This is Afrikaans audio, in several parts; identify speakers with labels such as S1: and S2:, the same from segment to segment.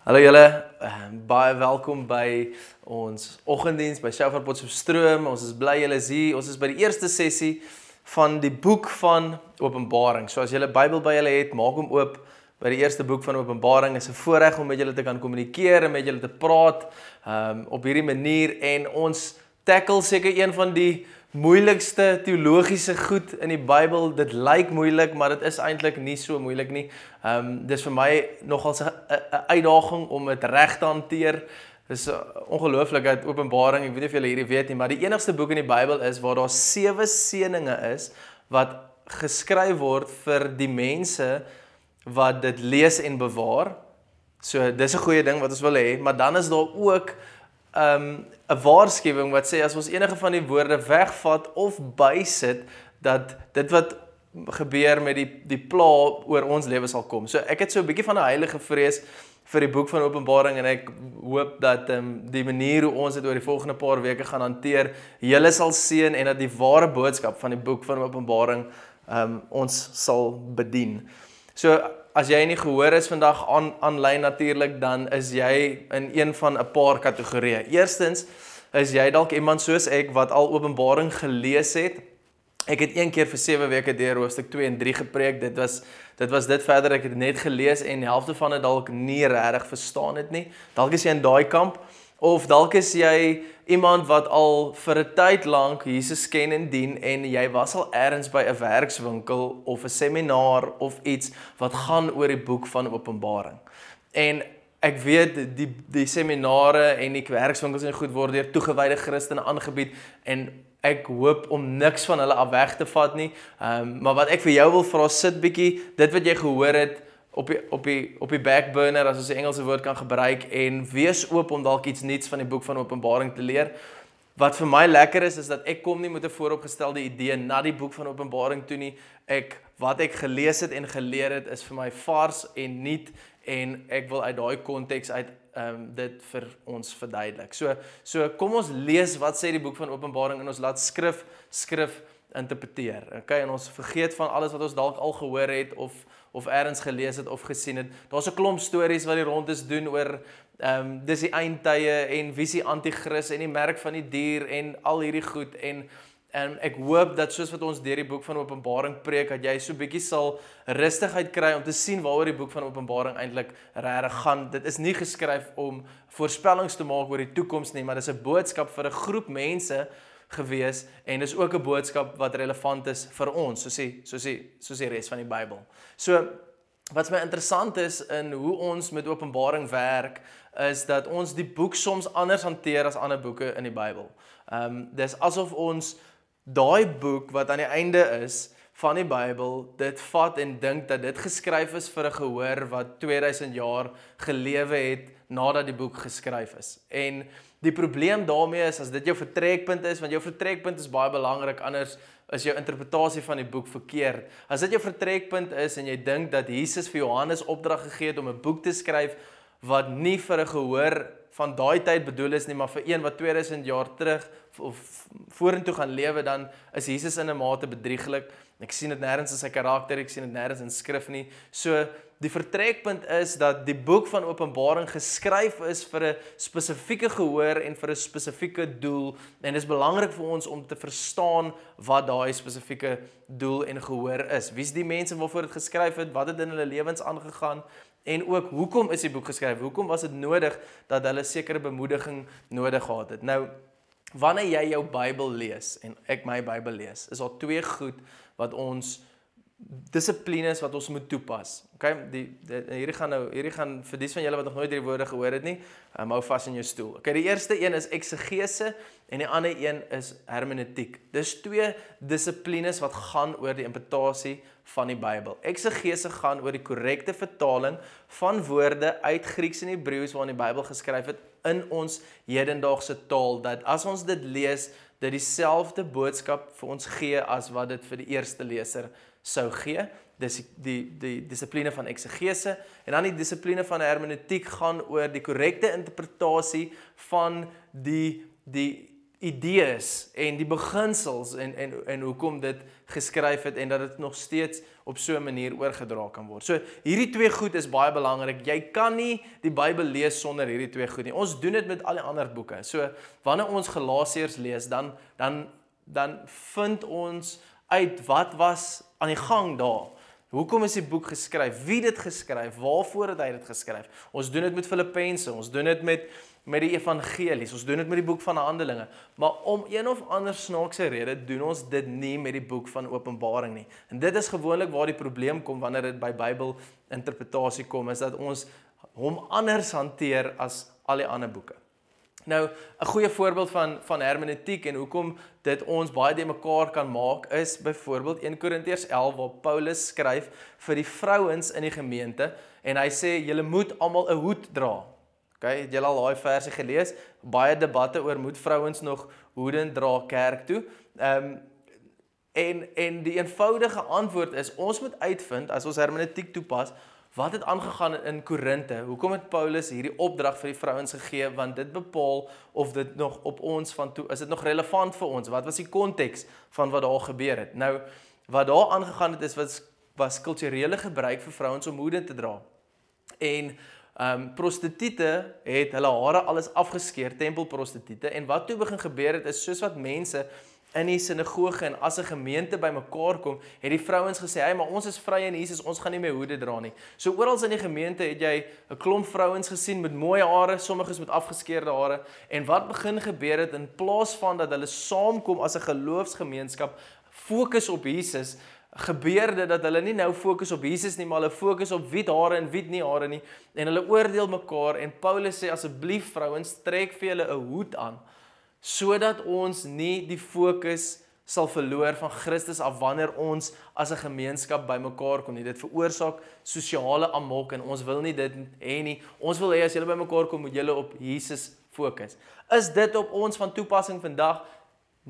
S1: Hallo julle, uh, baie welkom by ons oggenddiens by Shepherd Potchefstroom. Ons is bly julle is hier. Ons is by die eerste sessie van die boek van Openbaring. So as julle Bybel by julle het, maak hom oop by die eerste boek van Openbaring. Dit is 'n voorreg om met julle te kan kommunikeer en met julle te praat um, op hierdie manier en ons tackle seker een van die moeilikste teologiese goed in die Bybel. Dit lyk moeilik, maar dit is eintlik nie so moeilik nie. Ehm um, dis vir my nogal 'n uitdaging om dit reg te hanteer. Dis ongelooflik dat Openbaring, ek weet nie of julle hierdie weet nie, maar die enigste boek in die Bybel is waar daar sewe seëninge is wat geskryf word vir die mense wat dit lees en bewaar. So dis 'n goeie ding wat ons wil hê, maar dan is daar ook um 'n waarskuwing wat sê as ons enige van die woorde wegvat of bysit dat dit wat gebeur met die die pla oor ons lewe sal kom. So ek het so 'n bietjie van 'n heilige vrees vir die boek van Openbaring en ek hoop dat ehm um, die manier hoe ons dit oor die volgende paar weke gaan hanteer, julle sal seën en dat die ware boodskap van die boek van Openbaring ehm um, ons sal bedien. So as jy nie gehoor is vandag aan aanlyn natuurlik dan is jy in een van 'n paar kategorieë. Eerstens is jy dalk iemand soos ek wat al Openbaring gelees het. Ek het een keer vir 7 weke deur hoofstuk 2 en 3 gepreek. Dit was dit was dit verder ek het net gelees en die helfte van dit dalk nie regtig verstaan het nie. Dalk is jy in daai kamp of dalk is jy iemand wat al vir 'n tyd lank Jesus ken en dien en jy was al eers by 'n werkswinkel of 'n seminar of iets wat gaan oor die boek van Openbaring. En ek weet die die seminare en die werkswinkels en goed word deur toegewyde Christene aangebied en ek hoop om niks van hulle af weg te vat nie. Ehm um, maar wat ek vir jou wil vra sit bietjie dit wat jy gehoor het op die op die op die back burner as ons die Engelse woord kan gebruik en wees oop om dalk iets nuuts van die boek van Openbaring te leer. Wat vir my lekker is is dat ek kom nie met 'n vooropgestelde idee na die boek van Openbaring toe nie. Ek wat ek gelees het en geleer het is vir my vars en nuut en ek wil uit daai konteks uit ehm um, dit vir ons verduidelik. So so kom ons lees wat sê die boek van Openbaring en ons laat skrif skrif interpreteer. Okay, en ons vergeet van alles wat ons dalk al gehoor het of of eers gelees het of gesien het. Daar's 'n klomp stories wat die rond is doen oor ehm um, dis die eindtye en se anti-kris en die merk van die dier en al hierdie goed en en ek hoop dat soos wat ons deur die boek van Openbaring preek dat jy so bietjie sal rustigheid kry om te sien waaroor die boek van Openbaring eintlik regtig gaan. Dit is nie geskryf om voorspellings te maak oor die toekoms nie, maar dis 'n boodskap vir 'n groep mense gewees en dis ook 'n boodskap wat relevant is vir ons, soos die soos die soos die res van die Bybel. So wat my interessant is in hoe ons met Openbaring werk is dat ons die boek soms anders hanteer as ander boeke in die Bybel. Ehm um, dis asof ons daai boek wat aan die einde is van die Bybel dit vat en dink dat dit geskryf is vir 'n gehoor wat 2000 jaar gelewe het nadat die boek geskryf is. En Die probleem daarmee is as dit jou vertrekpunt is, want jou vertrekpunt is baie belangrik anders is jou interpretasie van die boek verkeerd. As dit jou vertrekpunt is en jy dink dat Jesus vir Johannes opdrag gegee het om 'n boek te skryf wat nie vir 'n gehoor van daai tyd bedoel is nie, maar vir een wat 2000 jaar terug of vorentoe gaan lewe, dan is Jesus in 'n mate bedrieglik. Ek sien dit nêrens in sy karakter, ek sien dit nêrens in skrif nie. So Die vertrekpunt is dat die boek van Openbaring geskryf is vir 'n spesifieke gehoor en vir 'n spesifieke doel en dit is belangrik vir ons om te verstaan wat daai spesifieke doel en gehoor is. Wie's die mense waarvoor dit geskryf het? Wat het in hulle lewens aangegaan? En ook hoekom is die boek geskryf? Hoekom was dit nodig dat hulle sekere bemoediging nodig gehad het? Nou wanneer jy jou Bybel lees en ek my Bybel lees, is daar twee goed wat ons dissiplines wat ons moet toepas. Okay, die, die hierdie gaan nou hierdie gaan vir dies van julle wat nog nooit hierdie woorde gehoor het nie, um, hou vas in jou stoel. Okay, die eerste een is eksegese en die ander een is hermeneutiek. Dis twee dissiplines wat gaan oor die interpretasie van die Bybel. Eksegese gaan oor die korrekte vertaling van woorde uit Grieks en Hebreëus waarin die Bybel geskryf het in ons hedendaagse taal dat as ons dit lees, dit dieselfde boodskap vir ons gee as wat dit vir die eerste leser sou gee. Dis die die die dissipline van eksegese en dan die dissipline van hermeneutiek gaan oor die korrekte interpretasie van die die idees en die beginsels en en en hoekom dit geskryf het en dat dit nog steeds op so 'n manier oorgedra kan word. So hierdie twee goed is baie belangrik. Jy kan nie die Bybel lees sonder hierdie twee goed nie. Ons doen dit met al die ander boeke. So wanneer ons Galasiërs lees, dan dan dan vind ons uit wat was aan die gang daar. Hoekom is die boek geskryf? Wie het dit geskryf? Waarvoor het hy dit geskryf? Ons doen dit met Filippense, ons doen dit met met die evangelies. Ons doen dit met die boek van Handelinge. Maar om een of ander snaakse rede doen ons dit nie met die boek van Openbaring nie. En dit is gewoonlik waar die probleem kom wanneer dit by Bybel interpretasie kom, is dat ons hom anders hanteer as al die ander boeke. Nou, 'n goeie voorbeeld van van hermeneutiek en hoekom dit ons baie de mekaar kan maak is byvoorbeeld 1 Korintiërs 11 waar Paulus skryf vir die vrouens in die gemeente en hy sê julle moet almal 'n hoed dra. OK, het julle al daai verse gelees? Baie debatte oor moet vrouens nog hoede dra kerk toe. Ehm um, en en die eenvoudige antwoord is ons moet uitvind as ons hermeneutiek toepas wat het aangegaan in Korinte. Hoekom het Paulus hierdie opdrag vir die vrouens gegee want dit bepaal of dit nog op ons van toe is dit nog relevant vir ons? Wat was die konteks van wat daar gebeur het? Nou wat daar aangegaan het is wat was kulturele gebruik vir vrouens om hoede te dra. En Ehm um, prostituie het hulle hare alles afgeskeer, tempelprostituie en wat toe begin gebeur het is soos wat mense in die sinagoge en as 'n gemeente bymekaar kom, het die vrouens gesê, "Hey, maar ons is vry in Jesus, ons gaan nie meer hoede dra nie." So oral in die gemeente het jy 'n klomp vrouens gesien met mooi hare, sommiges met afgeskeerde hare en wat begin gebeur het in plaas van dat hulle saamkom as 'n geloofsgemeenskap, fokus op Jesus, gebeur dit dat hulle nie nou fokus op Jesus nie, maar hulle fokus op wie hare en wie nie hare nie en hulle oordeel mekaar en Paulus sê asseblief vrouens trek vir julle 'n hoed aan sodat ons nie die fokus sal verloor van Christus af wanneer ons as 'n gemeenskap bymekaar kom nie. Dit veroorsaak sosiale amok en ons wil nie dit hê nie. Ons wil hê as julle bymekaar kom moet julle op Jesus fokus. Is dit op ons van toepassing vandag?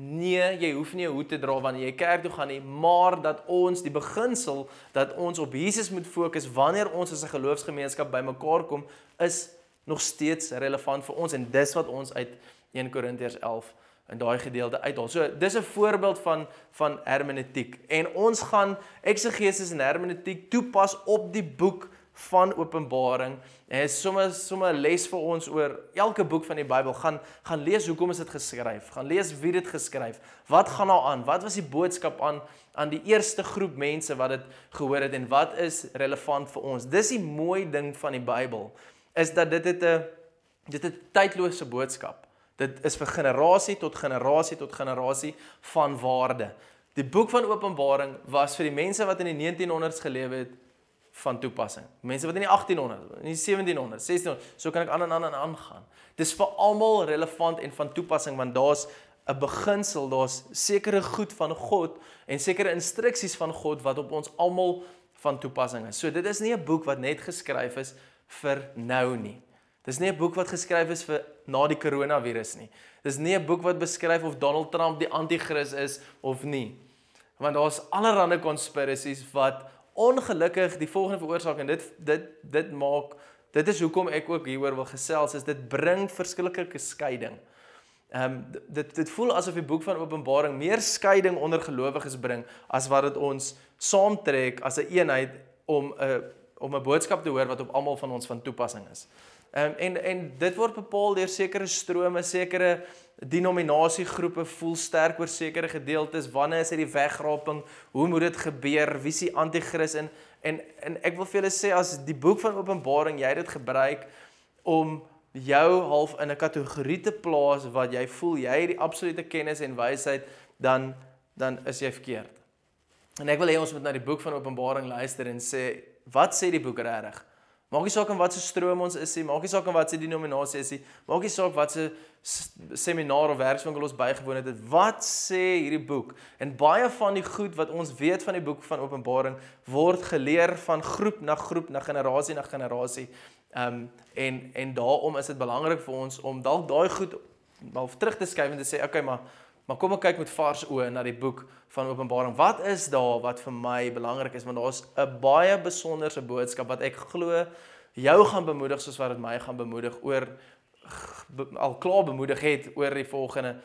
S1: Nee, jy hoef nie 'n hoed te dra wanneer jy kerk toe gaan nie, maar dat ons die beginsel dat ons op Jesus moet fokus wanneer ons as 'n geloofsgemeenskap bymekaar kom, is nog steeds relevant vir ons en dis wat ons uit 1 Korintiërs 11 in daai gedeelte uithaal. So, dis 'n voorbeeld van van hermeneutiek en ons gaan eksegesis en hermeneutiek toepas op die boek van Openbaring. En is sommer sommer 'n les vir ons oor elke boek van die Bybel. Gaan gaan lees hoekom is dit geskryf? Gaan lees wie dit geskryf. Wat gaan daar aan? Wat was die boodskap aan aan die eerste groep mense wat dit gehoor het en wat is relevant vir ons? Dis die mooi ding van die Bybel is dat dit het 'n dit het 'n tydlose boodskap. Dit is vir generasie tot generasie tot generasie van waarde. Die boek van Openbaring was vir die mense wat in die 1900s geleef het van toepassing. Mense wat in die 1800, in die 1700, 1600, so kan ek aan en aan en aan gaan. Dis vir almal relevant en van toepassing want daar's 'n beginsel, daar's sekere goed van God en sekere instruksies van God wat op ons almal van toepassing is. So dit is nie 'n boek wat net geskryf is vir nou nie. Dis nie 'n boek wat geskryf is vir na die koronavirus nie. Dis nie 'n boek wat beskryf of Donald Trump die anti-kris is of nie. Want daar's allerlei konspirasies wat ongelukkig die volgende veroorsaak en dit dit dit maak dit is hoekom ek ook hieroor wil gesels is dit bring verskillike skeiding. Ehm um, dit dit voel asof die boek van Openbaring meer skeiding onder gelowiges bring as wat dit ons saamtrek as 'n een eenheid om 'n om 'n boodskap te hoor wat op almal van ons van toepassing is. Um, en en dit word bepaal deur sekere strome, sekere denominasiegroepe voel sterk oor sekere gedeeltes. Wanneer is dit die wegraping? Hoe moet dit gebeur? Wie is die anti-kris in? En en ek wil vir julle sê as die boek van Openbaring jy dit gebruik om jou half in 'n kategorie te plaas wat jy voel jy het die absolute kennis en wysheid, dan dan is jy verkeerd. En ek wil hê ons moet na die boek van Openbaring luister en sê wat sê die boek regtig? Maak nie saak in watter stroom ons is nie, maak nie saak in watter denominasie is nie, maak nie saak wat se seminar of werkswinkel ons bygewoon het, wat sê hierdie boek? En baie van die goed wat ons weet van die boek van Openbaring word geleer van groep na groep na generasie na generasie. Ehm um, en en daarom is dit belangrik vir ons om dalk daai goed half terug te skuif en te sê, okay, maar Maar kom ek kyk met vars oë na die boek van Openbaring. Wat is daar wat vir my belangrik is want daar's 'n baie besonderse boodskap wat ek glo jou gaan bemoedig soos wat dit my gaan bemoedig oor al klaar bemoedig het oor die volgende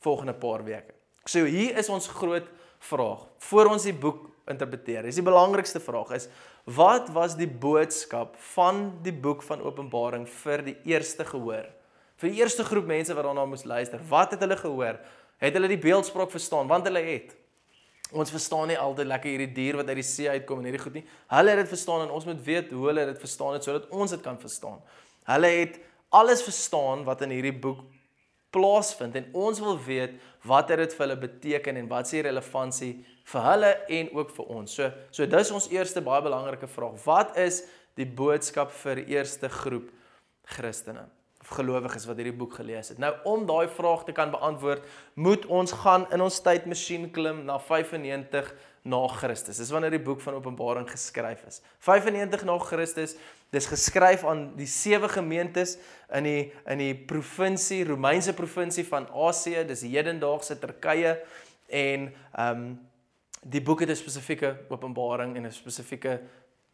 S1: volgende paar weke. So hier is ons groot vraag voor ons die boek interpreteer. Dis die belangrikste vraag is wat was die boodskap van die boek van Openbaring vir die eerste gehoor? Vir die eerste groep mense wat daarna moes luister. Wat het hulle gehoor? Het hulle die beeldspraak verstaan? Want hulle het Ons verstaan nie altyd lekker hierdie dier wat uit die see uitkom en hierdie goed nie. Hulle het dit verstaan en ons moet weet hoe hulle dit verstaan het sodat ons dit kan verstaan. Hulle het alles verstaan wat in hierdie boek plaasvind en ons wil weet wat dit vir hulle beteken en wat se relevantie vir hulle en ook vir ons. So so dis ons eerste baie belangrike vraag. Wat is die boodskap vir die eerste groep Christene gelowiges wat hierdie boek gelees het? Nou om daai vraag te kan beantwoord, moet ons gaan in ons tydmasjien klim na 95 na Christus. Dis wanneer die boek van Openbaring geskryf is. 95 na Christus. Dis geskryf aan die sewe gemeentes in die in die provinsie, Romeinse provinsie van Asië, dis hedendaagse Turkye en ehm um, die boek het 'n spesifieke openbaring en 'n spesifieke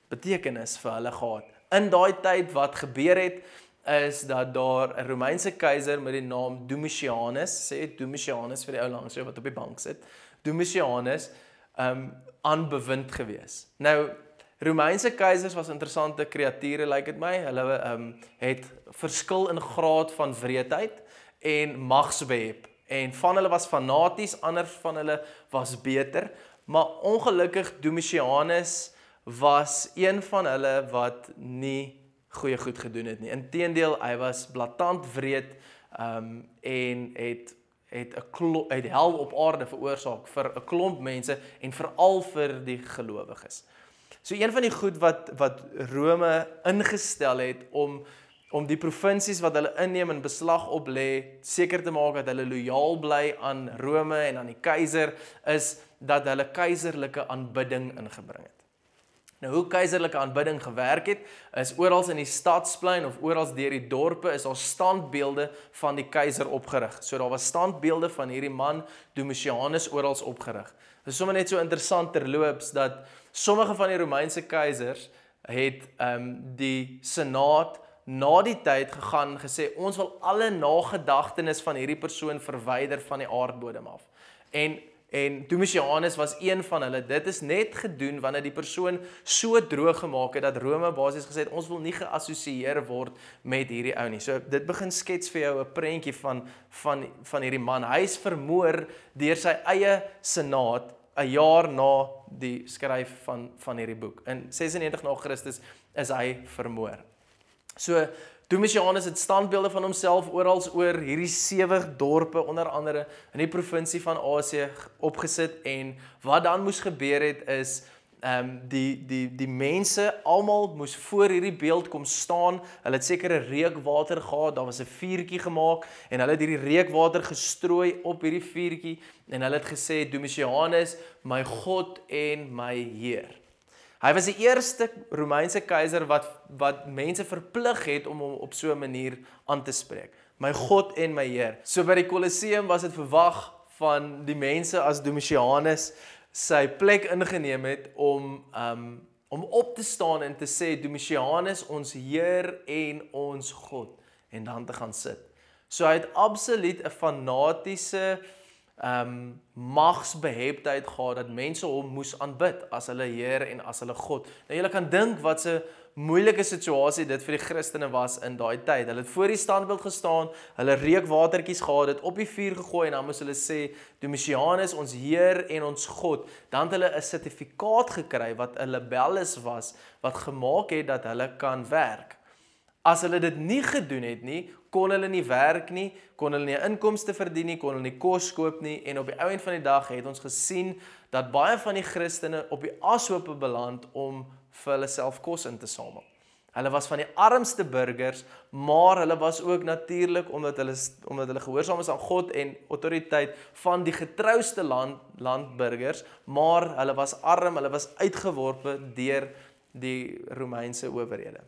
S1: betekenis vir hulle gehad. In daai tyd wat gebeur het is dat daar 'n Romeinse keiser met die naam Domitianus, sê Domitianus vir die ou langs wat op die bank sit. Domitianus um aanbewind gewees. Nou Romeinse keisers was interessante kreature lyk like dit my. Hulle um het verskil in graad van wreedheid en magsbehep. En van hulle was fanaties, ander van hulle was beter. Maar ongelukkig Domitianus was een van hulle wat nie goeie goed gedoen het nie. Inteendeel, hy was blaatant wreed um en het het 'n het hel op aarde veroorsaak vir 'n klomp mense en veral vir die gelowiges. So een van die goed wat wat Rome ingestel het om om die provinsies wat hulle inneem en beslag op lê seker te maak dat hulle lojaal bly aan Rome en aan die keiser is dat hulle keiserlike aanbidding ingebring het. Nou hoe keiserlike aanbidding gewerk het, is oral in die stadsplein of oral deur die dorpe is daar standbeelde van die keiser opgerig. So daar was standbeelde van hierdie man Domitianus oral opgerig. Dit is sommer net so interessant terloops dat sommige van die Romeinse keisers het ehm um, die senaat na die tyd gegaan gesê ons wil alle nagedagtenis van hierdie persoon verwyder van die aardbodem af. En En Domitianus was een van hulle. Dit is net gedoen wanneer die persoon so droog gemaak het dat Rome basies gesê het ons wil nie geassosieer word met hierdie ou nie. So dit begin skets vir jou 'n prentjie van van van hierdie man. Hy is vermoor deur sy eie senaat 'n jaar na die skryf van van hierdie boek. In 96 na Christus is hy vermoor. So Domitianus het standbeelde van homself oral oor hierdie sewe dorpe onder andere in die provinsie van Asië opgesit en wat dan moes gebeur het is ehm um, die die die mense almal moes voor hierdie beeld kom staan. Hulle het sekere reukwater gehad. Daar was 'n vuurtjie gemaak en hulle het hierdie reukwater gestrooi op hierdie vuurtjie en hulle het gesê Domitianus, my God en my Heer. Hy was die eerste Romeinse keiser wat wat mense verplig het om hom op so 'n manier aan te spreek. My God en my Heer. So by die Kolosseum was dit verwag van die mense as Domitianus sy plek ingeneem het om um om op te staan en te sê Domitianus ons Heer en ons God en dan te gaan sit. So hy het absoluut 'n fanatiese um magsbeheptheid gehad dat mense hom moes aanbid as hulle Here en as hulle God. Nou julle kan dink wat 'n moeilike situasie dit vir die Christene was in daai tyd. Hulle het voor die standbeeld gestaan, hulle reukwatertjies gehad, dit op die vuur gegooi en dan moes hulle sê Domitianus ons Heer en ons God. Dan het hulle 'n sertifikaat gekry wat 'n labellus was wat gemaak het dat hulle kan werk. As hulle dit nie gedoen het nie, kon hulle nie werk nie, kon hulle nie inkomste verdien nie, kon hulle nie kos koop nie en op die ou end van die dag het ons gesien dat baie van die Christene op die ashope beland om vir hulle self kos in te samel. Hulle was van die armste burgers, maar hulle was ook natuurlik omdat hulle omdat hulle gehoorsaam is aan God en autoriteit van die getrouste land landburgers, maar hulle was arm, hulle was uitgeworpe deur die Romeinse owerhede.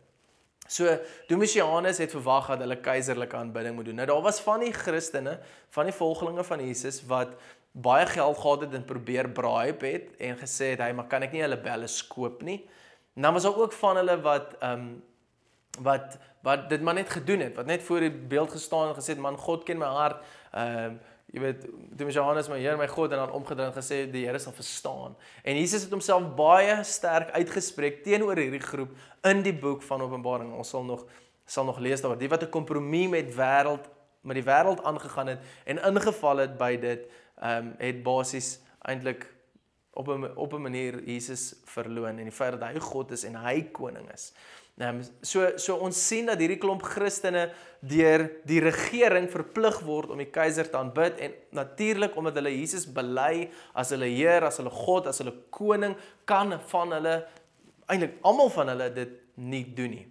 S1: So Domitianus het verwag dat hulle keiserlike aanbidding moet doen. Nou daar was van die Christene, van die volgelinge van Jesus wat baie geld gehad het en probeer bribe het en gesê het hy maar kan ek nie hulle belle skoop nie. En dan was daar ook van hulle wat ehm um, wat wat dit maar net gedoen het, wat net voor die beeld gestaan en gesê het man God ken my hart. Ehm uh, jy weet toe mens Johannes my Here my God en dan omgedraai en gesê die Here sal verstaan. En Jesus het homself baie sterk uitgespreek teenoor hierdie groep in die boek van Openbaring. Ons sal nog sal nog lees daaroor. Die wat 'n kompromie met wêreld met die wêreld aangegaan het en ingeval het by dit, ehm um, het basies eintlik op 'n op 'n manier Jesus verloon en die feit dat hy God is en hy koning is. Nou so so ons sien dat hierdie klomp Christene deur die regering verplig word om die keiser te aanbid en natuurlik omdat hulle Jesus bely as hulle Heer, as hulle God, as hulle koning, kan van hulle eintlik almal van hulle dit nie doen nie.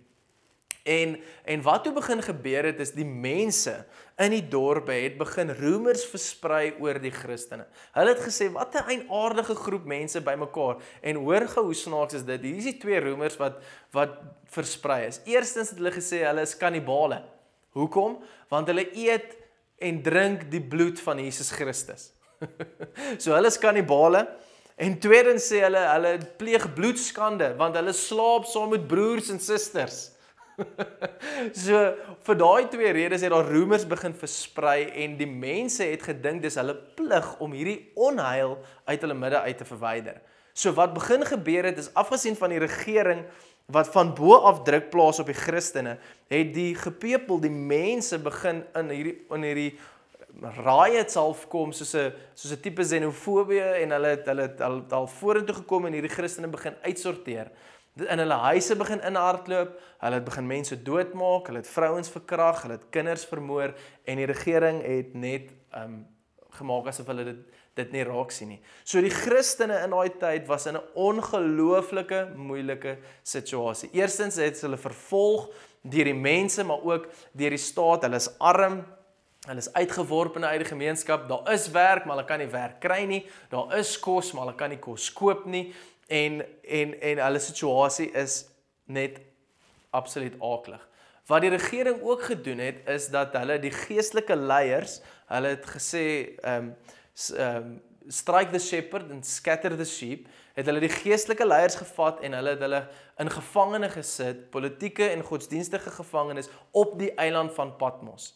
S1: En en wat toe begin gebeur het is die mense in die dorpe het begin roemers versprei oor die Christene. Hulle het gesê wat 'n eienaardige groep mense bymekaar en hoor gou hoe snaaks is dit. Hier is die twee roemers wat wat versprei is. Eerstens het hulle gesê hulle is kannibale. Hoekom? Want hulle eet en drink die bloed van Jesus Christus. so hulle is kannibale. En tweedens sê hulle hulle pleeg bloedskande want hulle slaap saam met broers en susters. so vir daai twee redes het daar roemers begin versprei en die mense het gedink dis hulle plig om hierdie onheil uit hulle midde uit te verwyder. So wat begin gebeur het is afgesien van die regering wat van bo af druk plaas op die Christene, het die gepeopel, die mense begin in hierdie in hierdie riots half kom soos 'n soos 'n tipe xenofobie en hulle het hulle het al, al vorentoe gekom en hierdie Christene begin uitsorteer in hulle huise begin inhardloop, hulle het begin mense doodmaak, hulle het vrouens verkrag, hulle het kinders vermoor en die regering het net um gemaak asof hulle dit dit nie raak sien nie. So die Christene in daai tyd was in 'n ongelooflike moeilike situasie. Eerstens het hulle vervolg deur die mense, maar ook deur die staat. Hulle is arm, Hulle is uitgeworp 'n eie gemeenskap. Daar is werk, maar hulle kan nie werk kry nie. Daar is kos, maar hulle kan nie kos koop nie en en en hulle situasie is net absoluut aaklig. Wat die regering ook gedoen het is dat hulle die geestelike leiers, hulle het gesê ehm um, ehm um, strike the shepherd and scatter the sheep, het hulle die geestelike leiers gevat en hulle het hulle in gevangene gesit, politieke en godsdienstige gevangenes op die eiland van Patmos.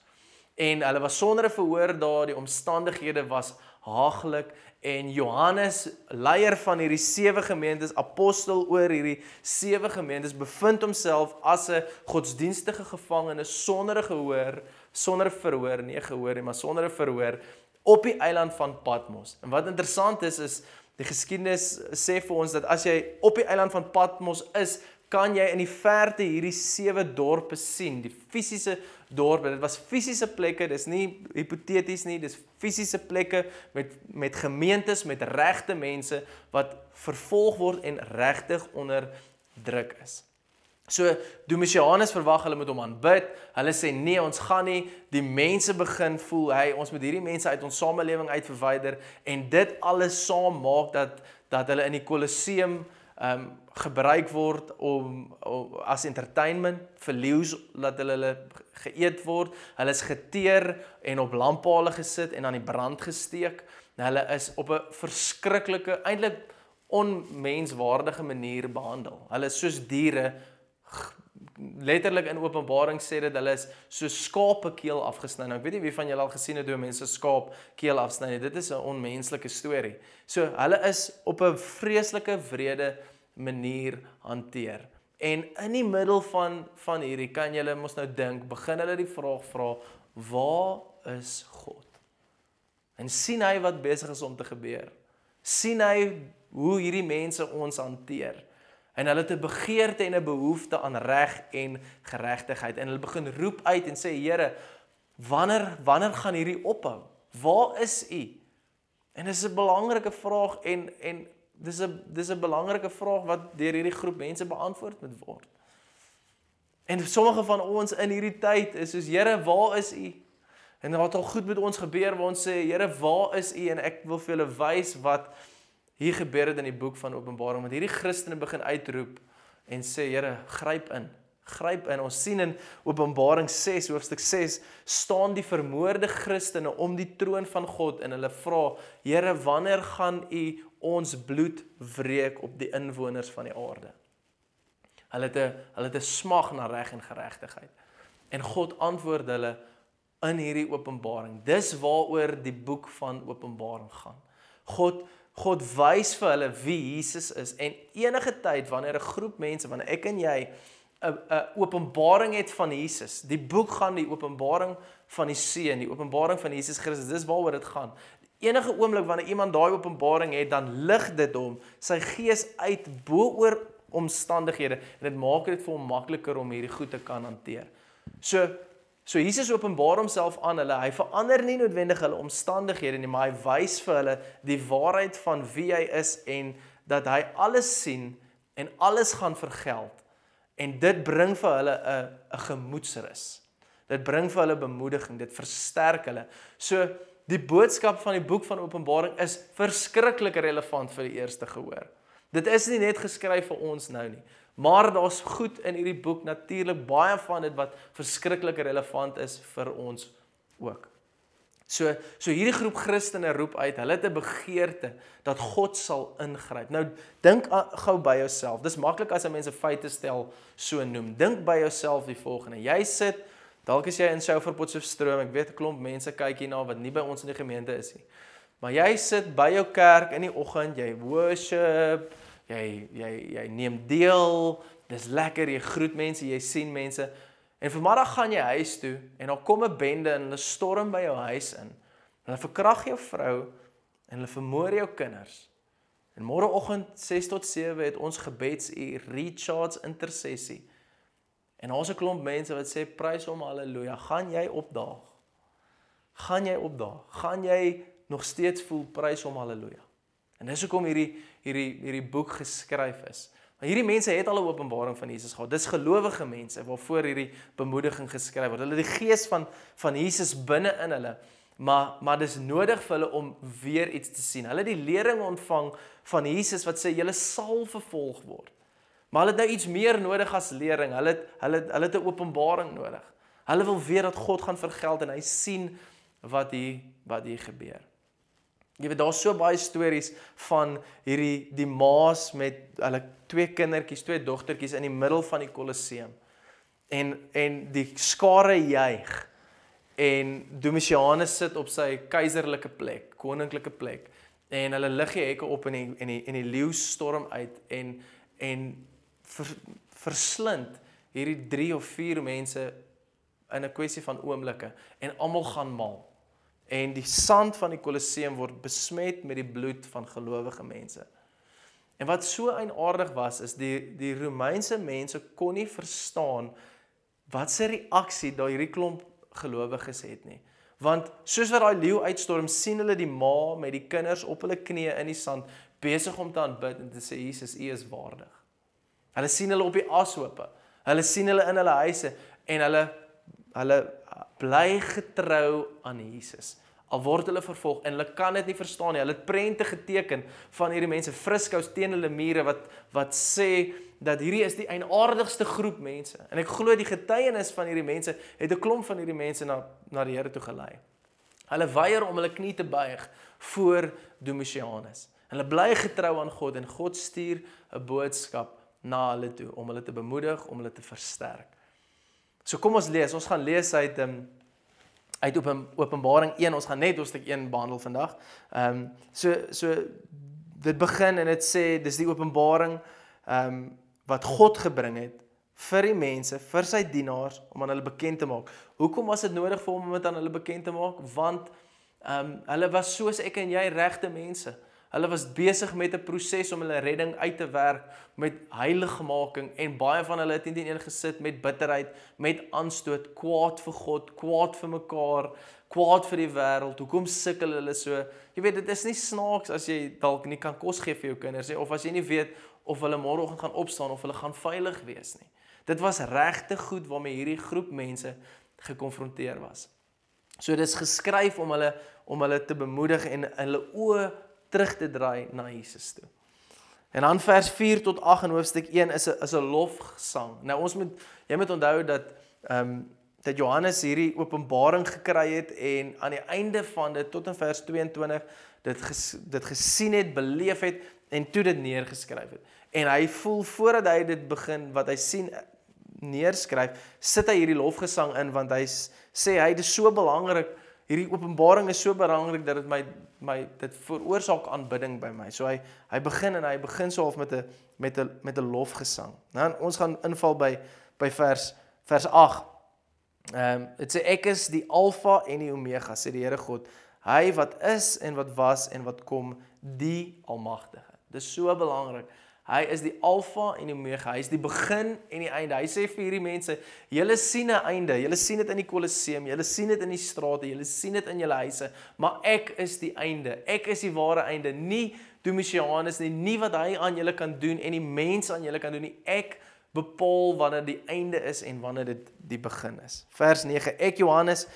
S1: En hulle was sonder 'n verhoor daar, die omstandighede was haaglik en Johannes, leier van hierdie sewe gemeentes, apostel oor hierdie sewe gemeentes, bevind homself as 'n godsdienstige gevangene sonder 'n gehoor, sonder verhoor, nie gehoor nie, maar sonder 'n verhoor op die eiland van Patmos. En wat interessant is is die geskiedenis sê vir ons dat as jy op die eiland van Patmos is, kan jy in die verte hierdie sewe dorpe sien, die fisiese dorpe. Dit was fisiese plekke, dis nie hipoteties nie, dis fisiese plekke met met gemeentes met regte mense wat vervolg word en regtig onder druk is. So Domitianus verwag hulle moet hom aanbid. Hulle sê nee, ons gaan nie. Die mense begin voel, hey, ons moet hierdie mense uit ons samelewing uitverwyder en dit alles saam maak dat dat hulle in die Kolosseum um, gebruik word om, om as entertainment vir leeu's laat hulle hulle geëet word. Hulle is geteer en op lamppale gesit en aan die brand gesteek. Hulle is op 'n verskriklike eintlik onmenswaardige manier behandel. Hulle is soos diere letterlik in Openbaring sê dit hulle is so skape keel afgesny. Nou ek weet nie wie van julle al gesien het hoe mense skaap keel afsny nie. Dit is 'n onmenslike storie. So hulle is op 'n vreeslike wrede manier hanteer. En in die middel van van hierdie kan jy mos nou dink, begin hulle die vraag vra, waar is God? En sien hy wat besig is om te gebeur? sien hy hoe hierdie mense ons hanteer? En hulle het 'n begeerte en 'n behoefte aan reg en geregtigheid en hulle begin roep uit en sê Here, wanneer wanneer gaan hierdie ophou? Waar is U? En dis 'n belangrike vraag en en dis 'n dis 'n belangrike vraag wat deur hierdie groep mense beantwoord moet word. En sommige van ons in hierdie tyd is soos Here, waar is U? En wat al goed met ons gebeur waar ons sê Here, waar is U? En ek wil vir julle wys wat hier gebeur het in die boek van Openbaring met hierdie Christene begin uitroep en sê Here, gryp in. Gryp in. Ons sien in Openbaring 6 hoofstuk 6 staan die vermoorde Christene om die troon van God en hulle vra: Here, wanneer gaan U ons bloed wreek op die inwoners van die aarde. Hulle het 'n hulle het 'n smag na reg en geregtigheid. En God antwoord hulle in hierdie openbaring. Dis waaroor die boek van Openbaring gaan. God God wys vir hulle wie Jesus is en enige tyd wanneer 'n groep mense, wanneer ek en jy 'n 'n openbaring het van Jesus. Die boek gaan die openbaring van die seun, die openbaring van Jesus Christus. Dis waaroor dit gaan. Enige oomblik wanneer iemand daai openbaring het, dan lig dit hom sy gees uit bo-oor omstandighede en dit maak dit vir hom makliker om hierdie goed te kan hanteer. So so Jesus openbaar homself aan hulle. Hy verander nie noodwendig hulle omstandighede nie, maar hy wys vir hulle die waarheid van wie hy is en dat hy alles sien en alles gaan vergeld. En dit bring vir hulle 'n 'n gemoedsrus. Dit bring vir hulle bemoediging, dit versterk hulle. So die boodskap van die boek van Openbaring is verskriklik relevant vir die eerste gehoor. Dit is nie net geskryf vir ons nou nie, maar daar's goed in hierdie boek natuurlik baie van dit wat verskriklik relevant is vir ons ook. So so hierdie groep Christene roep uit, hulle het 'n begeerte dat God sal ingryp. Nou dink gou by jouself. Dis maklik as 'n mens 'n feite stel so noem. Dink by jouself die volgende. Jy sit dalk is jy in Souverpot se stroom. Ek weet 'n klomp mense kyk hierna wat nie by ons in die gemeente is nie. Maar jy sit by jou kerk in die oggend, jy worship, jy jy jy neem deel. Dis lekker, jy groet mense, jy sien mense. En vanmiddag gaan jy huis toe en dan kom 'n bende en hulle storm by jou huis in. Hulle verkrag jou vrou en hulle vermoor jou kinders. En môreoggend 6 tot 7 het ons gebedsuur, recharge intersessie. En daar's 'n klomp mense wat sê prys hom haleluja. Gaan jy opdaag? Gaan jy opdaag? Gaan jy nog steeds voel prys hom haleluja? En dis hoekom hierdie hierdie hierdie boek geskryf is. Maar hierdie mense het al 'n openbaring van Jesus gehad. Dis gelowige mense waarvoor hierdie bemoediging geskryf word. Hulle het die gees van van Jesus binne in hulle. Maar maar dis nodig vir hulle om weer iets te sien. Hulle het die lering ontvang van Jesus wat sê julle sal vervolg word. Maar hulle het nou iets meer nodig as lering. Hulle het hulle hulle het 'n openbaring nodig. Hulle wil weet dat God gaan vergeld en hy sien wat hier wat hier gebeur. Jy weet daar's so baie stories van hierdie die maas met hulle twee kindertjies, twee dogtertjies in die middel van die Kolosseum. En en die skare juig en Domitianus sit op sy keiserlike plek, koninklike plek. En hulle lig die hekke op en die en die en die leeu storm uit en en ver, verslind hierdie 3 of 4 mense in 'n kwessie van oomblikke en almal gaan mal en die sand van die Kolosseum word besmet met die bloed van gelowige mense. En wat so eienaardig was is die die Romeinse mense kon nie verstaan wat se reaksie daai hierdie klomp gelowiges het nie. Want soos wat daai leeu uitstorm, sien hulle die ma met die kinders op hulle knieë in die sand besig om te aanbid en te sê Jesus, U is waardig. Hulle sien hulle op die ashope. Hulle sien hulle in hulle huise en hulle hulle bly getrou aan Jesus. Al word hulle vervolg en hulle kan dit nie verstaan nie. Hulle het prente geteken van hierdie mense friskous teen hulle mure wat wat sê dat hierdie is die eienaardigste groep mense. En ek glo die getuienis van hierdie mense het 'n klomp van hierdie mense na na die Here toe gelei. Hulle weier om hulle knie te buig voor Domitianus. Hulle bly getrou aan God en God stuur 'n boodskap na hulle toe om hulle te bemoedig, om hulle te versterk. So kom ons lees. Ons gaan lees uit ehm um, uit op Openbaring 1. Ons gaan net hoofstuk 1 behandel vandag. Ehm um, so so dit begin en dit sê dis die Openbaring ehm um, wat God gebring het vir die mense, vir sy dienaars om aan hulle bekend te maak. Hoekom was dit nodig vir hom om dit aan hulle bekend te maak? Want ehm um, hulle was soos ek en jy regte mense. Hulle was besig met 'n proses om hulle redding uit te werk met heiligmaking en baie van hulle het nie teen een gesit met bitterheid, met aanstoot, kwaad vir God, kwaad vir mekaar, kwaad vir die wêreld. Hoekom sukkel hulle so? Jy weet dit is nie snaaks as jy dalk nie kan kos gee vir jou kinders nie of as jy nie weet of hulle môreoggend gaan opstaan of hulle gaan veilig wees nie. Dit was regte goed waarmee hierdie groep mense gekonfronteer was. So dis geskryf om hulle om hulle te bemoedig en hulle oë terug te draai na Jesus toe. En dan vers 4 tot 8 in hoofstuk 1 is 'n is 'n lofgesang. Nou ons moet jy moet onthou dat ehm um, dat Johannes hierdie openbaring gekry het en aan die einde van dit tot in vers 22 dit ges, dit gesien het, beleef het en toe dit neergeskryf het. En hy voel voordat hy dit begin wat hy sien neerskryf, sit hy hierdie lofgesang in want hy sê hy dis so belangrik hierdie openbaring is so belangrik dat dit my my dit veroorsaak aanbidding by my. So hy hy begin en hy begin so half met 'n met 'n met 'n lofgesang. Nou ons gaan inval by by vers vers 8. Ehm um, dit sê ek is die alfa en die omega sê die Here God. Hy wat is en wat was en wat kom, die almagtige. Dis so belangrik. Hy is die alfa en die omega. Hy is die begin en die einde. Hy sê vir hierdie mense, julle sien 'n einde. Julle sien dit in die Kolosseum, julle sien dit in die strate, julle sien dit in julle huise, maar ek is die einde. Ek is die ware einde. Nie Domitianus nie, nie wat hy aan julle kan doen en die mense aan julle kan doen nie. Ek bepaal wanneer die einde is en wanneer dit die begin is. Vers 9. Ek Johannes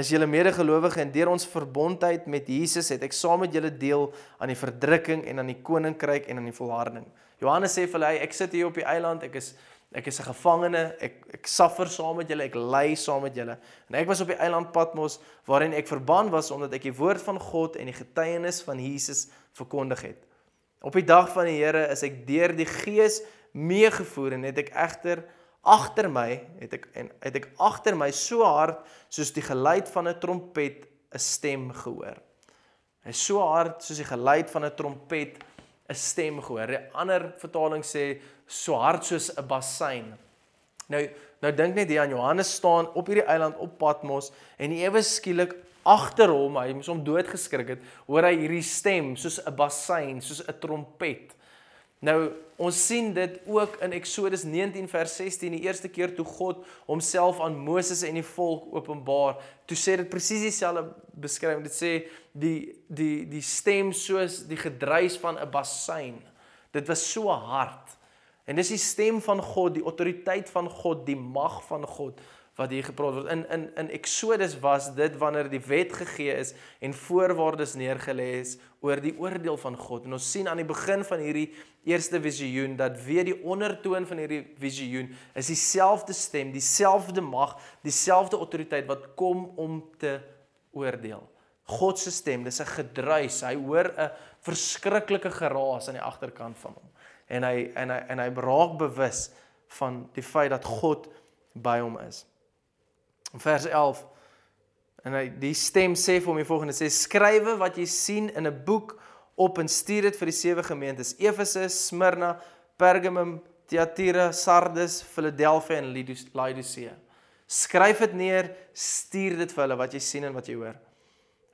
S1: is julle medegelowige en deur ons verbondheid met Jesus het ek saam met julle deel aan die verdrukking en aan die koninkryk en aan die volharding. Johannes sê vir hulle, ek sit hier op die eiland, ek is ek is 'n gevangene, ek ek suffer saam met julle, ek ly saam met julle. En ek was op die eiland Patmos waarin ek verban was omdat ek die woord van God en die getuienis van Jesus verkondig het. Op die dag van die Here is ek deur die Gees meegevoer en het ek egter agter my het ek en het ek agter my so hard soos die geluid van 'n trompet 'n stem gehoor. Hy so hard soos die geluid van 'n trompet 'n stem gehoor. 'n Ander vertaling sê so hard soos 'n bassein. Nou nou dink net hier aan Johannes staan op hierdie eiland op Patmos en ewe skielik agter hom, hy moes hom doodgeskrik het, hoor hy hierdie stem soos 'n bassein, soos 'n trompet. Nou ons sien dit ook in Eksodus 19 vers 16 die eerste keer toe God homself aan Moses en die volk openbaar. Toe sê dit presies dieselfde beskrywing. Dit sê die die die stem soos die gedruis van 'n bassein. Dit was so hard. En dis die stem van God, die autoriteit van God, die mag van God wat hier gepraat word. In in in Exodus was dit wanneer die wet gegee is en voorwaardes neergelê is oor die oordeel van God. En ons sien aan die begin van hierdie eerste visioen dat weer die ondertoon van hierdie visioen is dieselfde stem, dieselfde mag, dieselfde autoriteit wat kom om te oordeel. God se stem, dis 'n gedruis. Hy hoor 'n verskriklike geraas aan die agterkant van hom. En hy en hy en hy raak bewus van die feit dat God by hom is vers 11 en hy die stem sê vir hom die volgende sê skrywe wat jy sien in 'n boek op en stuur dit vir die sewe gemeentes Efese, Smyrna, Pergamum, Thyatira, Sardes, Philadelphia en Laodicea. Skryf dit neer, stuur dit vir hulle wat jy sien en wat jy hoor.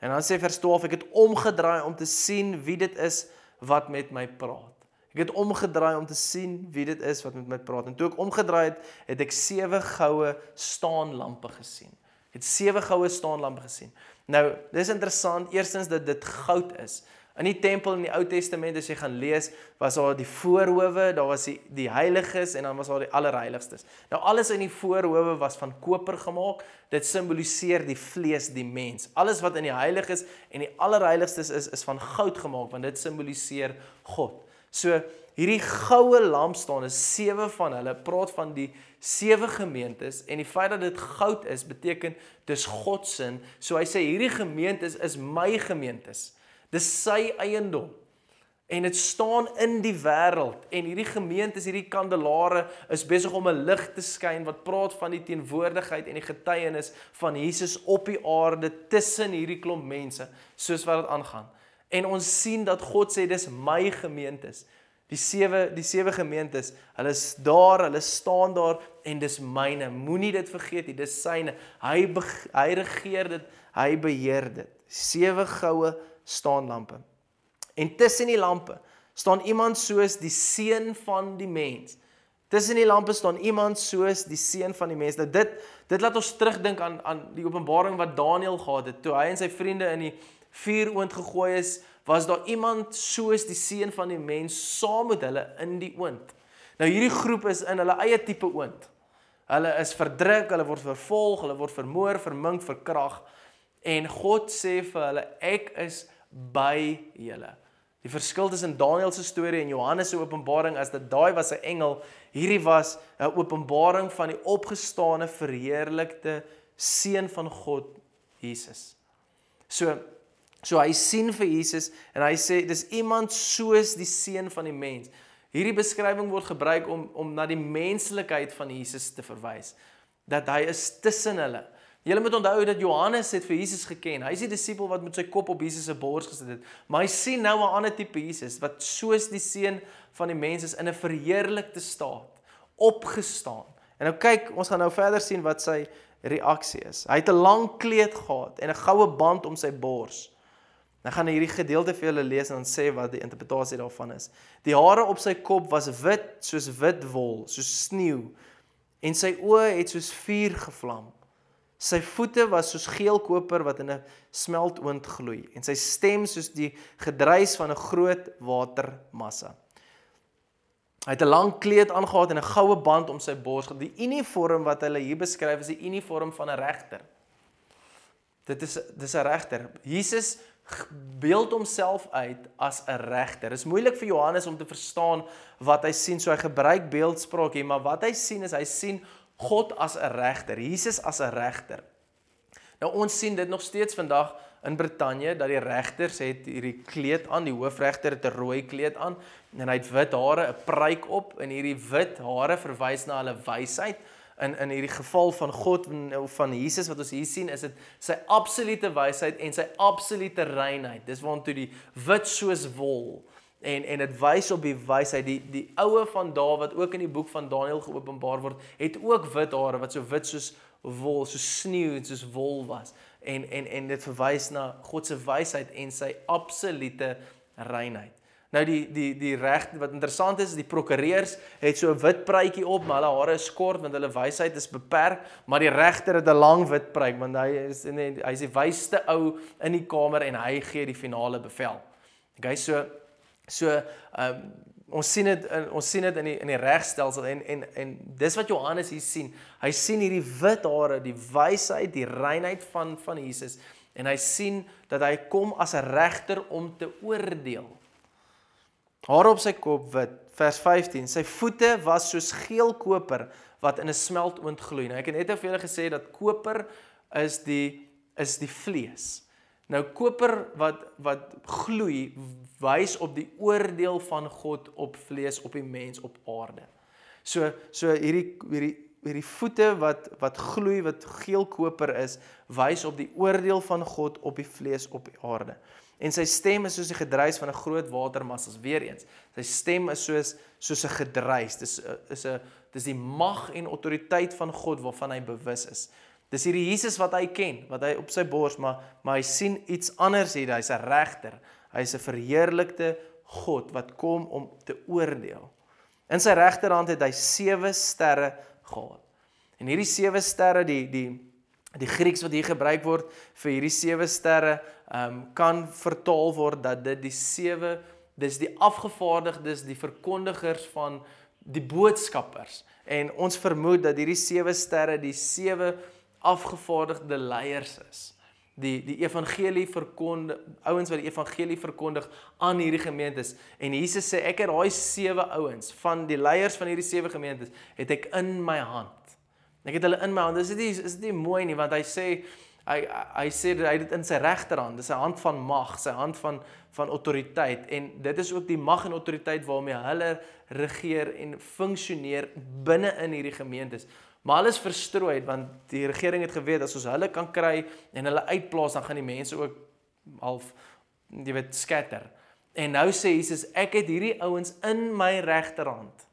S1: En dan sê vers 12 ek het omgedraai om te sien wie dit is wat met my praat. Ek het omgedraai om te sien wie dit is wat met my praat. En toe ek omgedraai het, het ek sewe goue staanlampe gesien. Ek het sewe goue staanlampe gesien. Nou, dis interessant. Eerstens dat dit goud is. In die tempel in die Ou Testament as jy gaan lees, was daar die voorhoewe, daar was die die heiliges en dan was daar die allerheiligstes. Nou alles in die voorhoewe was van koper gemaak. Dit simboliseer die vlees, die mens. Alles wat in die heiliges en die allerheiligstes is, is van goud gemaak want dit simboliseer God. So hierdie goue lampstaan is sewe van hulle praat van die sewe gemeentes en die feit dat dit goud is beteken dis God se. So hy sê hierdie gemeentes is my gemeentes. Dis sy eiendom. En dit staan in die wêreld en hierdie gemeentes, hierdie kandelare is besig om 'n lig te skyn wat praat van die teenwoordigheid en die getuienis van Jesus op die aarde tussen hierdie klomp mense soos wat dit aangaan. En ons sien dat God sê dis my gemeentes. Die sewe die sewe gemeentes, hulle is daar, hulle staan daar en dis myne. Moenie dit vergeet nie, dis syne. Hy hy regeer dit, hy beheer dit. Sewe goue staanlampe. En tussen die lampe staan iemand soos die seun van die mens. Tussen die lampe staan iemand soos die seun van die mens. Nou dit dit laat ons terugdink aan aan die openbaring wat Daniël gehad het toe hy en sy vriende in die vuur oond gegooi is, was daar iemand soos die seun van die mens saam met hulle in die oond. Nou hierdie groep is in hulle eie tipe oond. Hulle is verdruk, hulle word vervolg, hulle word vermoor, vermink, verkrag en God sê vir hulle ek is by julle. Die verskil tussen Daniël se storie en Johannes se openbaring is dat daai was 'n engel, hierdie was 'n openbaring van die opgestane verheerlikte seun van God Jesus. So So hy sien vir Jesus en hy sê dis iemand soos die seun van die mens. Hierdie beskrywing word gebruik om om na die menslikheid van Jesus te verwys. Dat hy is tussen hulle. Julle moet onthou dat Johannes het vir Jesus geken. Hy is die disipel wat met sy kop op Jesus se bors gesit het. Maar hy sien nou 'n ander tipe Jesus wat soos die seun van die mens is in 'n verheerlikte staat, opgestaan. En nou kyk, ons gaan nou verder sien wat sy reaksie is. Hy het 'n lang kleed gehad en 'n goue band om sy bors. Nou gaan hierdie gedeelte vir julle lees en dan sê wat die interpretasie daarvan is. Die hare op sy kop was wit soos wit wol, soos sneeu en sy oë het soos vuur gevlam. Sy voete was soos geel koper wat in 'n smeltoond gloei en sy stem soos die gedruis van 'n groot watermassa. Hy het 'n lang kleed aangetree en 'n goue band om sy bors. Die uniform wat hulle hier beskryf is die uniform van 'n regter. Dit is dis 'n regter. Jesus beeld homself uit as 'n regter. Dit is moeilik vir Johannes om te verstaan wat hy sien, so hy gebruik beeldspraak hier, maar wat hy sien is hy sien God as 'n regter, Jesus as 'n regter. Nou ons sien dit nog steeds vandag in Brittanje dat die regters het hierdie kleed aan, die hoofregter het 'n rooi kleed aan en hy het wit hare, 'n pruik op en hierdie wit hare verwys na hulle wysheid in in hierdie geval van God of van Jesus wat ons hier sien is dit sy absolute wysheid en sy absolute reinheid. Dis waartoe die wit soos wol en en dit wys op die wysheid die die oue van Dawid ook in die boek van Daniël geopenbaar word, het ook wit hare wat so wit soos wol, so sneeu en soos wol was. En en en dit verwys na God se wysheid en sy absolute reinheid. Nou die die die reg wat interessant is, die prokureurs het so 'n wit pruitjie op, maar hulle hare is kort want hulle wysheid is beperk, maar die regter het 'n lang wit pruik want hy is hy is die wysste ou in die kamer en hy gee die finale bevel. Okay, so so ehm um, ons sien dit ons sien dit in die in die regstelsel en en en dis wat Johannes hier sien. Hy sien hierdie wit hare, die wysheid, die reinheid van van Jesus en hy sien dat hy kom as 'n regter om te oordeel. Haar op sy kop wit. Vers 15. Sy voete was soos geel koper wat in 'n smeltoond gloei. Nou ek het net vir julle gesê dat koper is die is die vlees. Nou koper wat wat gloei wys op die oordeel van God op vlees op die mens op aarde. So so hierdie hierdie hierdie voete wat wat gloei wat geel koper is wys op die oordeel van God op die vlees op die aarde. En sy stem is soos die gedruis van 'n groot watermassas weer eens. Sy stem is soos soos 'n gedruis. Dis is 'n dis die mag en autoriteit van God waarvan hy bewus is. Dis hierdie Jesus wat hy ken, wat hy op sy bors maar maar hy sien iets anders hier. Hy's 'n regter. Hy's 'n verheerlikte God wat kom om te oordeel. In sy regterhand het hy sewe sterre gehad. En hierdie sewe sterre die die die Grieks wat hier gebruik word vir hierdie sewe sterre um, kan vertaal word dat dit die sewe dis die afgevaardigdes, die verkondigers van die boodskappers. En ons vermoed dat hierdie sewe sterre die sewe afgevaardigde leiers is. Die die evangelie verkondig ouens wat die evangelie verkondig aan hierdie gemeentes en Jesus sê ek het daai sewe ouens van die leiers van hierdie sewe gemeentes het ek in my hand. Ek het hulle in my hand. Dis dit is dit nie mooi nie want hy sê hy hy sê dat hy dit in sy regterhand, dis sy hand van mag, sy hand van van autoriteit en dit is ook die mag en autoriteit waarmee hulle regeer en funksioneer binne in hierdie gemeentes. Maar alles verstrooi want die regering het geweet as ons hulle kan kry en hulle uitplaas dan gaan die mense ook half jy weet skatter. En nou sê Jesus ek het hierdie ouens in my regterhand.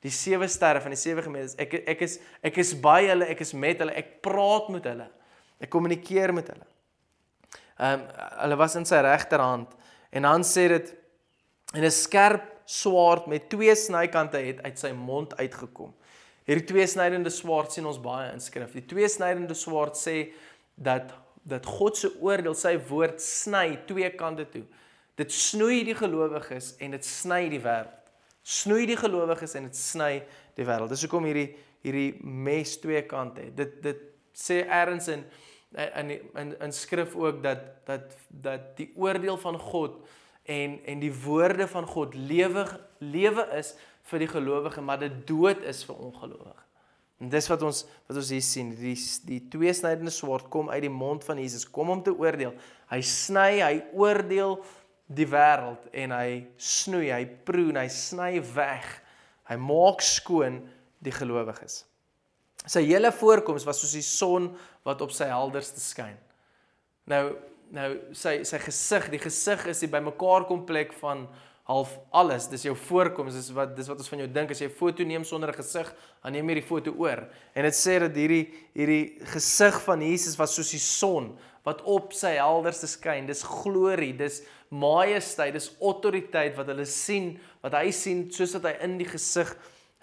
S1: Die sewe sterre van die sewe gemeentes. Ek ek is ek is by hulle, ek is met hulle, ek praat met hulle. Ek kommunikeer met hulle. Ehm um, hulle was in sy regterhand en dan sê dit en 'n skerp swaard met twee snykante het uit sy mond uitgekom. Hierdie twee snydende swaard sien ons baie in skrif. Die twee snydende swaard sê dat dat God se oordeel, sy woord sny twee kante toe. Dit snoei die gelowiges en dit sny die wêreld. Snoei die gelowiges en dit sny die wêreld. Dis hoekom hierdie hierdie mes twee kante het. Dit dit sê ergens in in in in skrif ook dat dat dat die oordeel van God en en die woorde van God lewe lewe is vir die gelowige maar dit dood is vir ongelowige. En dis wat ons wat ons hier sien, die die tweesnydende swaard kom uit die mond van Jesus, kom om te oordeel. Hy sny, hy oordeel die wêreld en hy snoei, hy proe, hy sny weg. Hy maak skoon die gelowiges. Sy hele voorkoms was soos die son wat op sy helderste skyn. Nou nou sy sy gesig, die gesig is die bymekaar komplek van half alles. Dis jou voorkoms, dis wat dis wat ons van jou dink as jy 'n foto neem sonder 'n gesig, dan neem jy die foto oor. En dit sê dat hierdie hierdie gesig van Jesus was soos die son wat op sy helderste skyn. Dis glorie, dis majesteit, dis autoriteit wat hulle sien, wat hy sien soos dat hy in die gesig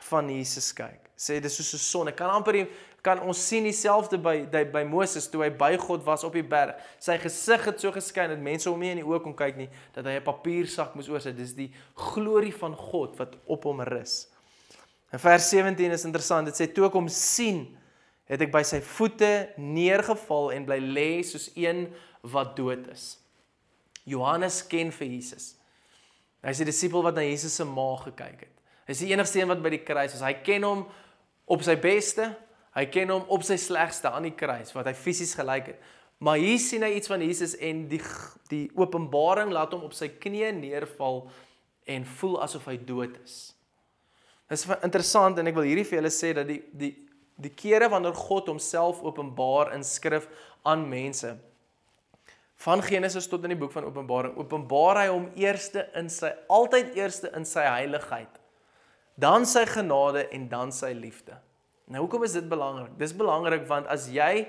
S1: van Jesus kyk. Sê dis soos 'n son. Ek kan amper kan ons sien dieselfde by by, by Moses toe hy by God was op die berg. Sy gesig het so geskyn dat mense hom nie in die oë kon kyk nie, dat hy 'n papiersak moes oorsit. Dis die glorie van God wat op hom rus. In vers 17 is interessant. Dit sê toe ek hom sien, het ek by sy voete neergeval en bly lê soos een wat dood is. Johannes ken vir Jesus. Hy's die disipel wat na Jesus se maag gekyk het. Hy's die enigste een wat by die kruis was. Hy ken hom op sy beste, hy ken hom op sy slegste aan die kruis wat hy fisies gelyk het. Maar hier sien hy iets van Jesus en die die openbaring laat hom op sy knieë neerval en voel asof hy dood is. Dit is interessant en ek wil hierdie vir julle sê dat die die die kere wanneer God homself openbaar in skrif aan mense van Genesis tot in die boek van Openbaring openbaar hy hom eerste in sy altyd eerste in sy heiligheid. Dan sy genade en dan sy liefde. Nou hoekom is dit belangrik? Dis belangrik want as jy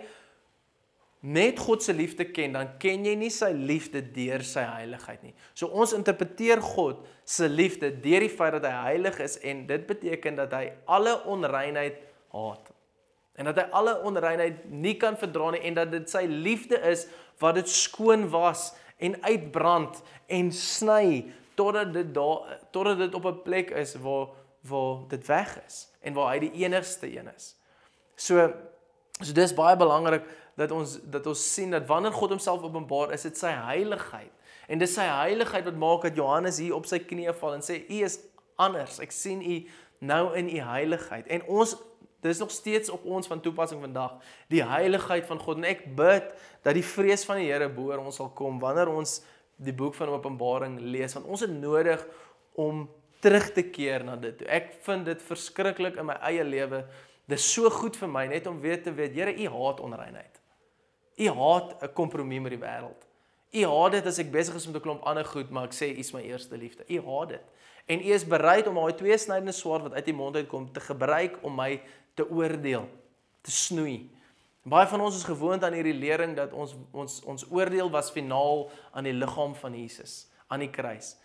S1: net God se liefde ken, dan ken jy nie sy liefde deur sy heiligheid nie. So ons interpreteer God se liefde deur die feit dat hy heilig is en dit beteken dat hy alle onreinheid haat. En dat hy alle onreinheid nie kan verdra nie en dat dit sy liefde is wat dit skoon was en uitbrand en sny totdat dit daar totdat dit op 'n plek is waar waar dit weg is en waar hy die enigste een is. So so dis baie belangrik dat ons dat ons sien dat wanneer God homself openbaar is dit sy heiligheid en dis sy heiligheid wat maak dat Johannes hier op sy knieë val en sê u is anders. Ek sien u nou in u heiligheid. En ons Dis nog steeds op ons van toepassing vandag, die heiligheid van God en ek bid dat die vrees van die Here bo oor ons sal kom wanneer ons die boek van Openbaring lees want ons het nodig om terug te keer na dit. Ek vind dit verskriklik in my eie lewe. Dis so goed vir my net om weer te weet, Here, U haat onreinheid. U haat 'n kompromie met die wêreld. U haat dit as ek besig is met 'n klomp ander goed, maar ek sê U is my eerste liefde. U haat dit. En U is bereid om daai twee snydende swaard wat uit U mond uitkom te gebruik om my te oordeel, te snoei. Baie van ons is gewoond aan hierdie lering dat ons ons ons oordeel was finaal aan die liggaam van Jesus aan die kruis.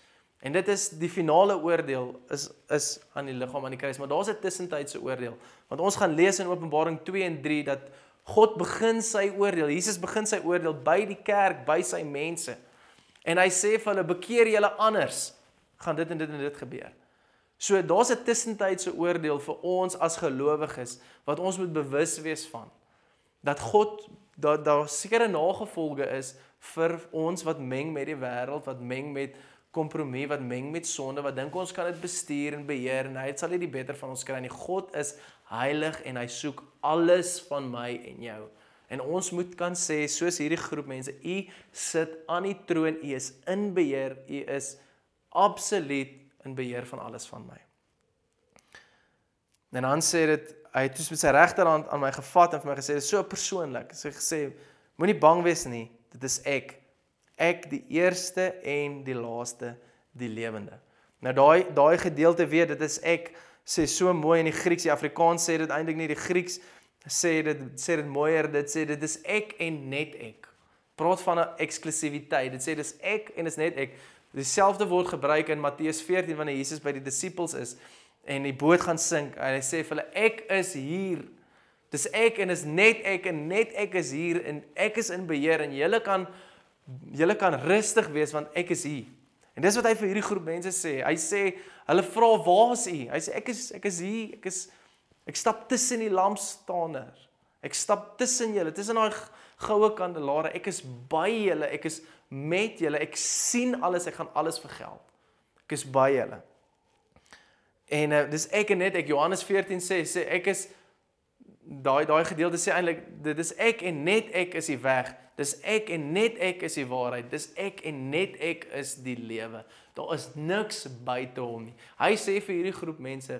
S1: En dit is die finale oordeel is is aan die liggaam aan die kruis, maar daar's 'n tussentydse oordeel. Want ons gaan lees in Openbaring 2 en 3 dat God begin sy oordeel. Jesus begin sy oordeel by die kerk, by sy mense. En hy sê vir hulle bekeer julle anders, gaan dit en dit en dit gebeur. So daar's 'n tussentydse oordeel vir ons as gelowiges wat ons moet bewus wees van. Dat God dat daar sekere nagevolge is vir ons wat meng met die wêreld, wat meng met kompromie, wat meng met sonde, wat dink ons kan dit bestuur en beheer en hy sal nie die beter van ons kry nie. God is heilig en hy soek alles van my en jou. En ons moet kan sê soos hierdie groep mense, u sit aan die troon, u is in beheer, u is absoluut in beheer van alles van my. En dan sê dit hy het met sy regterhand aan my gevat en vir my gesê dit is so persoonlik. Hy sê gesê moenie bang wees nie, dit is ek. Ek die eerste en die laaste, die lewende. Nou daai daai gedeelte weet dit is ek sê so mooi in die Grieks, die Afrikaans sê dit eintlik nie die Grieks sê dit sê dit mooier, dit sê dit is ek en net ek. Praat van 'n eksklusiwiteit. Dit sê dis ek en dis net ek. Dieselfde woord gebruik in Matteus 14 wanneer Jesus by die disippels is en die boot gaan sink en hy sê vir hulle ek is hier. Dis ek en is net ek en net ek is hier en ek is in beheer en julle kan julle kan rustig wees want ek is hier. En dis wat hy vir hierdie groep mense sê. Hy sê hulle vra waar is u? Hy sê ek is ek is hier. Ek is ek stap tussen die lampstander. Ek stap tussen julle, tussen daai goue kandelaare. Ek is by julle. Ek is met julle. Ek sien alles, ek gaan alles vergeld. Ek is by julle. En uh, dis ek en net ek Johannes 14 sê sê ek is daai daai gedeelte sê eintlik dit is ek en net ek is die weg. Dis ek en net ek is die waarheid. Dis ek en net ek is die lewe. Daar is niks buite hom nie. Hy sê vir hierdie groep mense,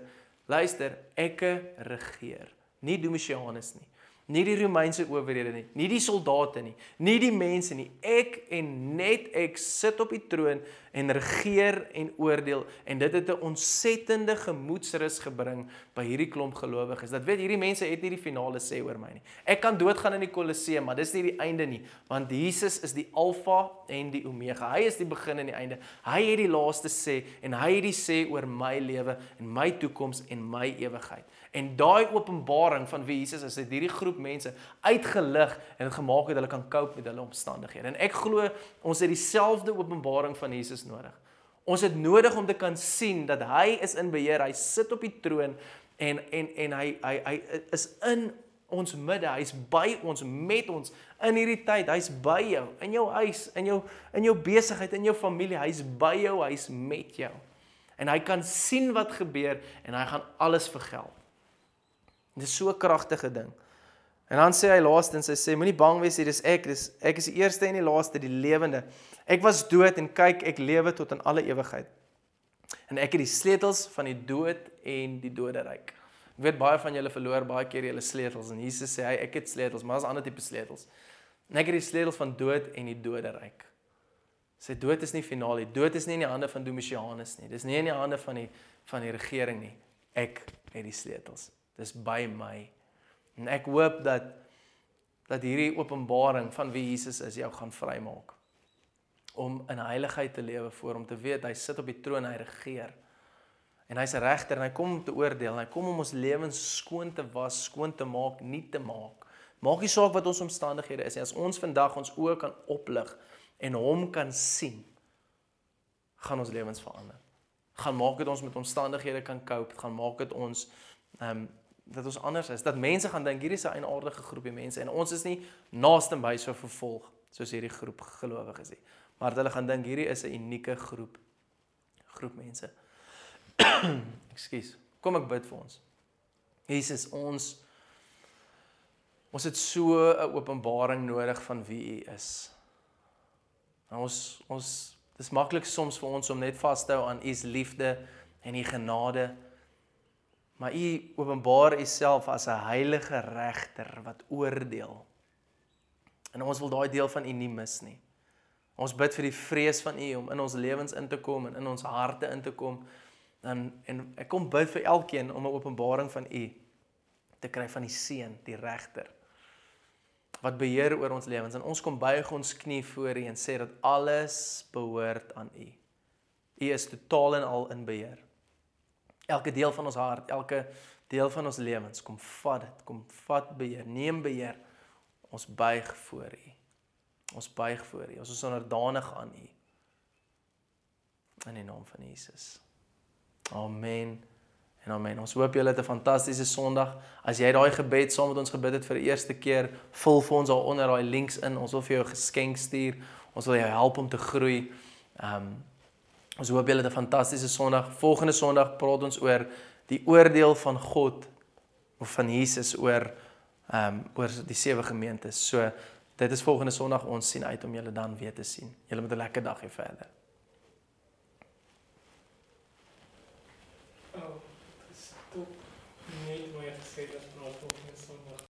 S1: luister, ekke regeer, nie Domitianus nie nie die Romeinse owerhede nie, nie die soldate nie, nie die mense nie. Ek en net ek sit op die troon en regeer en oordeel en dit het 'n ontsettende gemoedsrus gebring by hierdie klomp gelowiges. Dat weet hierdie mense het nie die finale sê oor my nie. Ek kan doodgaan in die Kolosseum, maar dis nie die einde nie, want Jesus is die Alfa en die Omega. Hy is die begin en die einde. Hy het die laaste sê en hy het die sê oor my lewe en my toekoms en my ewigheid. En daai openbaring van wie Jesus is, het hierdie groep mense uitgelig en dit gemaak het hulle kan cope met hulle omstandighede. En ek glo ons het dieselfde openbaring van Jesus nodig. Ons het nodig om te kan sien dat hy is in beheer. Hy sit op die troon en en en hy hy hy is in ons midde. Hy's by ons met ons in hierdie tyd. Hy's by jou in jou huis, in jou in jou besigheid, in jou familie. Hy's by jou, hy's met jou. En hy kan sien wat gebeur en hy gaan alles vergeld. Dit is so 'n kragtige ding. En dan sê hy laastens, hy sê moenie bang wees nie, dis ek, dis ek is die eerste en die laaste, die lewende. Ek was dood en kyk, ek lewe tot in alle ewigheid. En ek het die sleutels van die dood en die doderyk. Ek weet baie van julle verloor baie keer julle sleutels en Jesus sê hy ek het sleutels, maar daar's ander tipe sleutels. En ek het die sleutels van dood en die doderyk. Sy dood is nie finaal nie. Dood is nie in die hande van Domitianus nie. Dis nie in die hande van die van die regering nie. Ek het die sleutels. Dis by my. En ek hoop dat dat hierdie openbaring van wie Jesus is jou gaan vrymaak om in heiligheid te lewe voor hom te weet hy sit op die troon hy regeer. En hy's 'n regter en hy kom om te oordeel hy kom om ons lewens skoon te was skoon te maak nie te maak. Maak nie saak wat ons omstandighede is nie. As ons vandag ons oë kan oplig en hom kan sien gaan ons lewens verander. Gaan maak dit ons met omstandighede kan cope. Gaan maak dit ons ehm um, dat ons anders is. Dat mense gaan dink hierdie is 'n eienaardige groepie mense en ons is nie naaste by so vervolg soos hierdie groep gelowiges nie. Maar dat hulle gaan dink hierdie is 'n unieke groep groep mense. Ekskuus. Kom ek bid vir ons. Jesus, ons ons het so 'n openbaring nodig van wie U is. En ons ons dis maklik soms vir ons om net vas te hou aan U se liefde en U genade Maar u openbaar u self as 'n heilige regter wat oordeel. En ons wil daai deel van u nie mis nie. Ons bid vir die vrees van u om in ons lewens in te kom en in ons harte in te kom. Dan en ek kom bid vir elkeen om 'n openbaring van u te kry van die seun, die regter wat beheer oor ons lewens en ons kom buig ons knie voor u en sê dat alles behoort aan u. U is totaal en al in beheer elke deel van ons hart, elke deel van ons lewens, kom vat dit, kom vat beheer, neem beheer. Ons buig voor U. Ons buig voor U. Ons is onderdanig aan U. In die naam van Jesus. Amen. En amen. Ons hoop julle het 'n fantastiese Sondag. As jy daai gebed saam met ons gebid het vir die eerste keer, vul vir ons daar onder daai links in. Ons wil vir jou 'n geskenk stuur. Ons wil jou help om te groei. Ehm um, Ons hoop julle het 'n fantastiese Sondag. Volgende Sondag praat ons oor die oordeel van God of van Jesus oor ehm um, oor die sewe gemeentes. So dit is volgende Sondag ons sien uit om julle dan weer te sien. Julle moet 'n lekker dag hê verder.